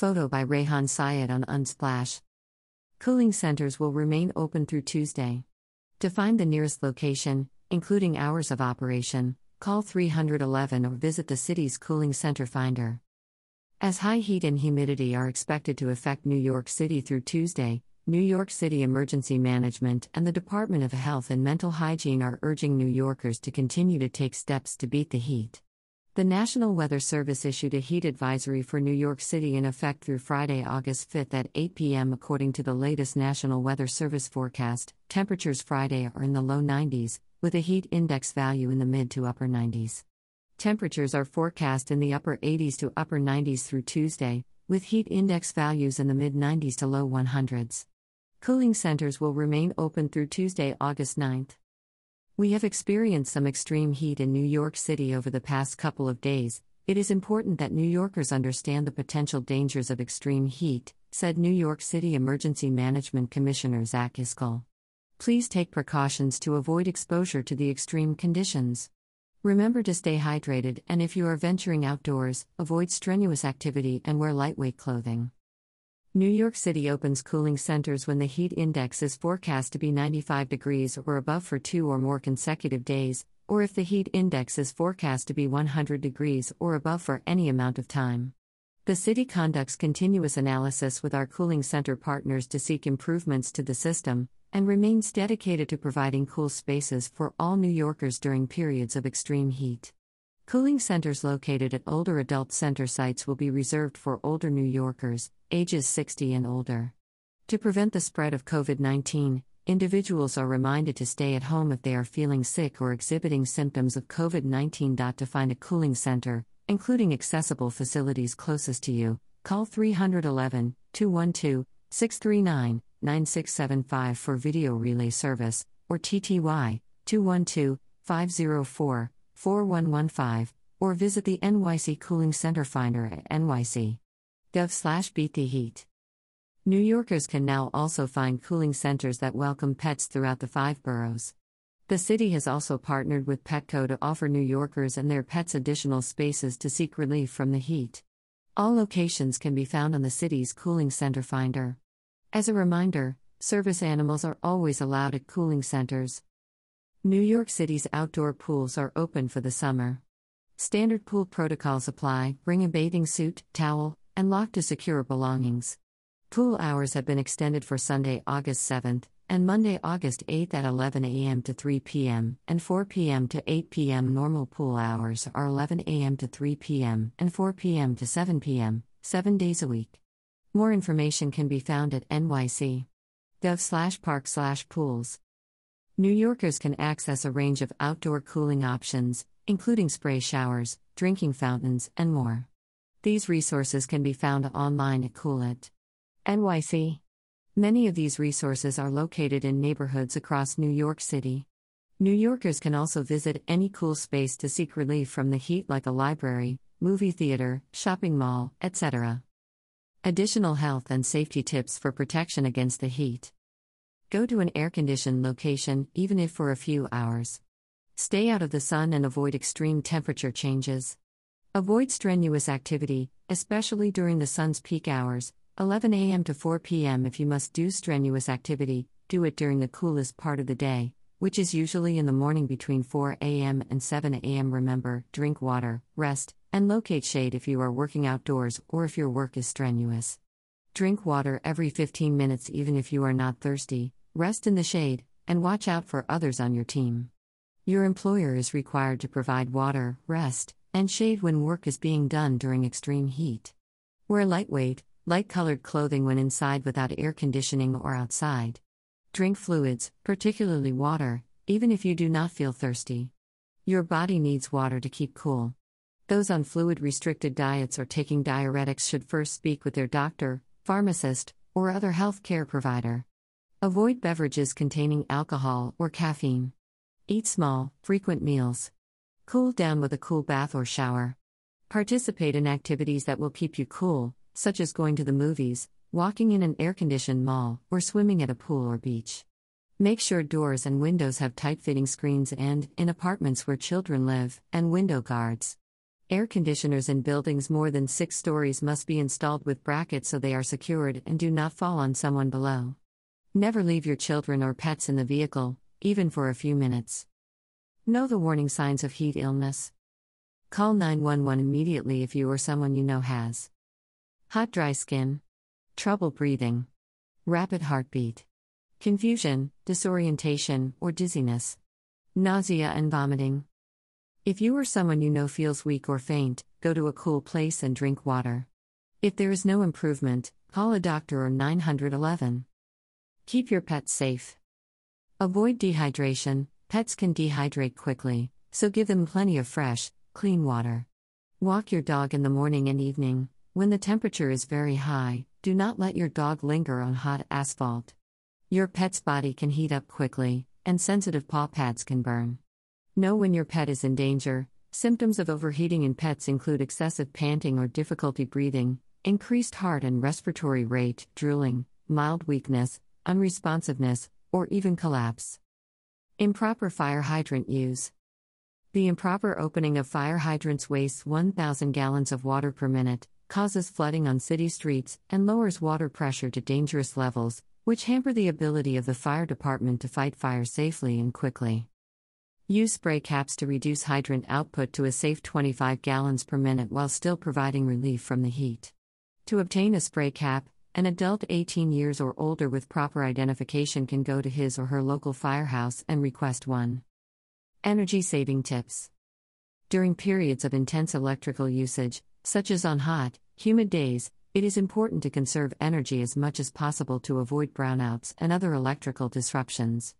Photo by Rehan Syed on Unsplash. Cooling centers will remain open through Tuesday. To find the nearest location, including hours of operation, call 311 or visit the city's cooling center finder. As high heat and humidity are expected to affect New York City through Tuesday, New York City Emergency Management and the Department of Health and Mental Hygiene are urging New Yorkers to continue to take steps to beat the heat. The National Weather Service issued a heat advisory for New York City in effect through Friday, August 5 at 8 p.m. According to the latest National Weather Service forecast, temperatures Friday are in the low 90s, with a heat index value in the mid to upper 90s. Temperatures are forecast in the upper 80s to upper 90s through Tuesday, with heat index values in the mid 90s to low 100s. Cooling centers will remain open through Tuesday, August 9th. We have experienced some extreme heat in New York City over the past couple of days. It is important that New Yorkers understand the potential dangers of extreme heat, said New York City Emergency Management Commissioner Zach Iscol. Please take precautions to avoid exposure to the extreme conditions. Remember to stay hydrated and if you are venturing outdoors, avoid strenuous activity and wear lightweight clothing. New York City opens cooling centers when the heat index is forecast to be 95 degrees or above for two or more consecutive days, or if the heat index is forecast to be 100 degrees or above for any amount of time. The city conducts continuous analysis with our cooling center partners to seek improvements to the system, and remains dedicated to providing cool spaces for all New Yorkers during periods of extreme heat. Cooling centers located at older adult center sites will be reserved for older New Yorkers, ages 60 and older. To prevent the spread of COVID 19, individuals are reminded to stay at home if they are feeling sick or exhibiting symptoms of COVID 19. To find a cooling center, including accessible facilities closest to you, call 311 212 639 9675 for video relay service, or TTY 212 504 4115, or visit the NYC Cooling Center Finder at nyc.gov slash beat the heat. New Yorkers can now also find cooling centers that welcome pets throughout the five boroughs. The city has also partnered with Petco to offer New Yorkers and their pets additional spaces to seek relief from the heat. All locations can be found on the city's Cooling Center Finder. As a reminder, service animals are always allowed at cooling centers. New York City's outdoor pools are open for the summer. Standard pool protocols apply bring a bathing suit, towel, and lock to secure belongings. Pool hours have been extended for Sunday, August 7th, and Monday, August 8th at 11 a.m. to 3 p.m. and 4 p.m. to 8 p.m. Normal pool hours are 11 a.m. to 3 p.m. and 4 p.m. to 7 p.m., seven days a week. More information can be found at nyc.gov slash park slash pools. New Yorkers can access a range of outdoor cooling options, including spray showers, drinking fountains, and more. These resources can be found online at Cool It. NYC. Many of these resources are located in neighborhoods across New York City. New Yorkers can also visit any cool space to seek relief from the heat, like a library, movie theater, shopping mall, etc. Additional health and safety tips for protection against the heat. Go to an air conditioned location, even if for a few hours. Stay out of the sun and avoid extreme temperature changes. Avoid strenuous activity, especially during the sun's peak hours, 11 a.m. to 4 p.m. If you must do strenuous activity, do it during the coolest part of the day, which is usually in the morning between 4 a.m. and 7 a.m. Remember, drink water, rest, and locate shade if you are working outdoors or if your work is strenuous. Drink water every 15 minutes even if you are not thirsty, rest in the shade, and watch out for others on your team. Your employer is required to provide water, rest, and shade when work is being done during extreme heat. Wear lightweight, light colored clothing when inside without air conditioning or outside. Drink fluids, particularly water, even if you do not feel thirsty. Your body needs water to keep cool. Those on fluid restricted diets or taking diuretics should first speak with their doctor, pharmacist, or other health care provider. Avoid beverages containing alcohol or caffeine. Eat small, frequent meals. Cool down with a cool bath or shower. Participate in activities that will keep you cool, such as going to the movies, walking in an air conditioned mall, or swimming at a pool or beach. Make sure doors and windows have tight fitting screens and, in apartments where children live, and window guards. Air conditioners in buildings more than six stories must be installed with brackets so they are secured and do not fall on someone below. Never leave your children or pets in the vehicle, even for a few minutes. Know the warning signs of heat illness. Call 911 immediately if you or someone you know has hot, dry skin, trouble breathing, rapid heartbeat, confusion, disorientation, or dizziness, nausea and vomiting. If you or someone you know feels weak or faint, go to a cool place and drink water. If there is no improvement, call a doctor or 911. Keep your pets safe. Avoid dehydration, pets can dehydrate quickly, so give them plenty of fresh, clean water. Walk your dog in the morning and evening. When the temperature is very high, do not let your dog linger on hot asphalt. Your pet's body can heat up quickly, and sensitive paw pads can burn. Know when your pet is in danger. Symptoms of overheating in pets include excessive panting or difficulty breathing, increased heart and respiratory rate, drooling, mild weakness, unresponsiveness, or even collapse. Improper fire hydrant use. The improper opening of fire hydrants wastes 1,000 gallons of water per minute, causes flooding on city streets, and lowers water pressure to dangerous levels, which hamper the ability of the fire department to fight fire safely and quickly. Use spray caps to reduce hydrant output to a safe 25 gallons per minute while still providing relief from the heat. To obtain a spray cap, an adult 18 years or older with proper identification can go to his or her local firehouse and request one. Energy saving tips. During periods of intense electrical usage, such as on hot, humid days, it is important to conserve energy as much as possible to avoid brownouts and other electrical disruptions.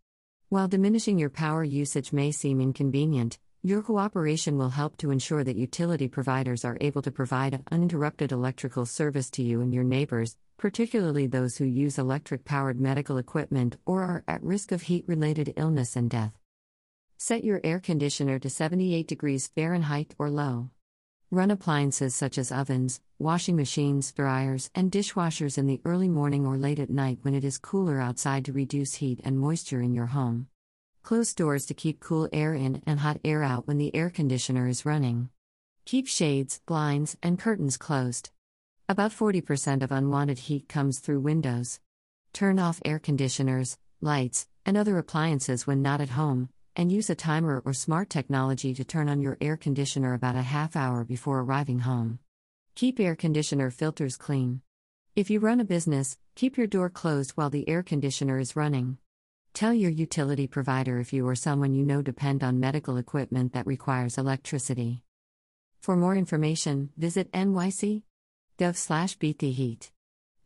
While diminishing your power usage may seem inconvenient, your cooperation will help to ensure that utility providers are able to provide uninterrupted electrical service to you and your neighbors, particularly those who use electric powered medical equipment or are at risk of heat related illness and death. Set your air conditioner to 78 degrees Fahrenheit or low. Run appliances such as ovens, washing machines, dryers, and dishwashers in the early morning or late at night when it is cooler outside to reduce heat and moisture in your home. Close doors to keep cool air in and hot air out when the air conditioner is running. Keep shades, blinds, and curtains closed. About 40% of unwanted heat comes through windows. Turn off air conditioners, lights, and other appliances when not at home, and use a timer or smart technology to turn on your air conditioner about a half hour before arriving home. Keep air conditioner filters clean. If you run a business, keep your door closed while the air conditioner is running. Tell your utility provider if you or someone you know depend on medical equipment that requires electricity. For more information, visit nyc.gov slash beat the heat.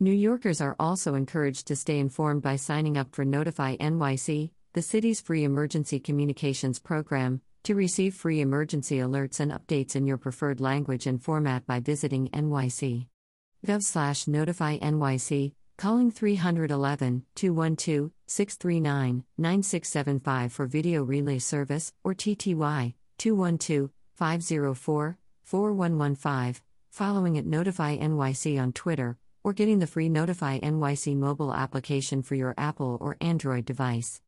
New Yorkers are also encouraged to stay informed by signing up for Notify NYC, the city's free emergency communications program, to receive free emergency alerts and updates in your preferred language and format by visiting NYC. Calling 311 212 639 9675 for video relay service, or TTY 212 504 4115, following at Notify NYC on Twitter, or getting the free Notify NYC mobile application for your Apple or Android device.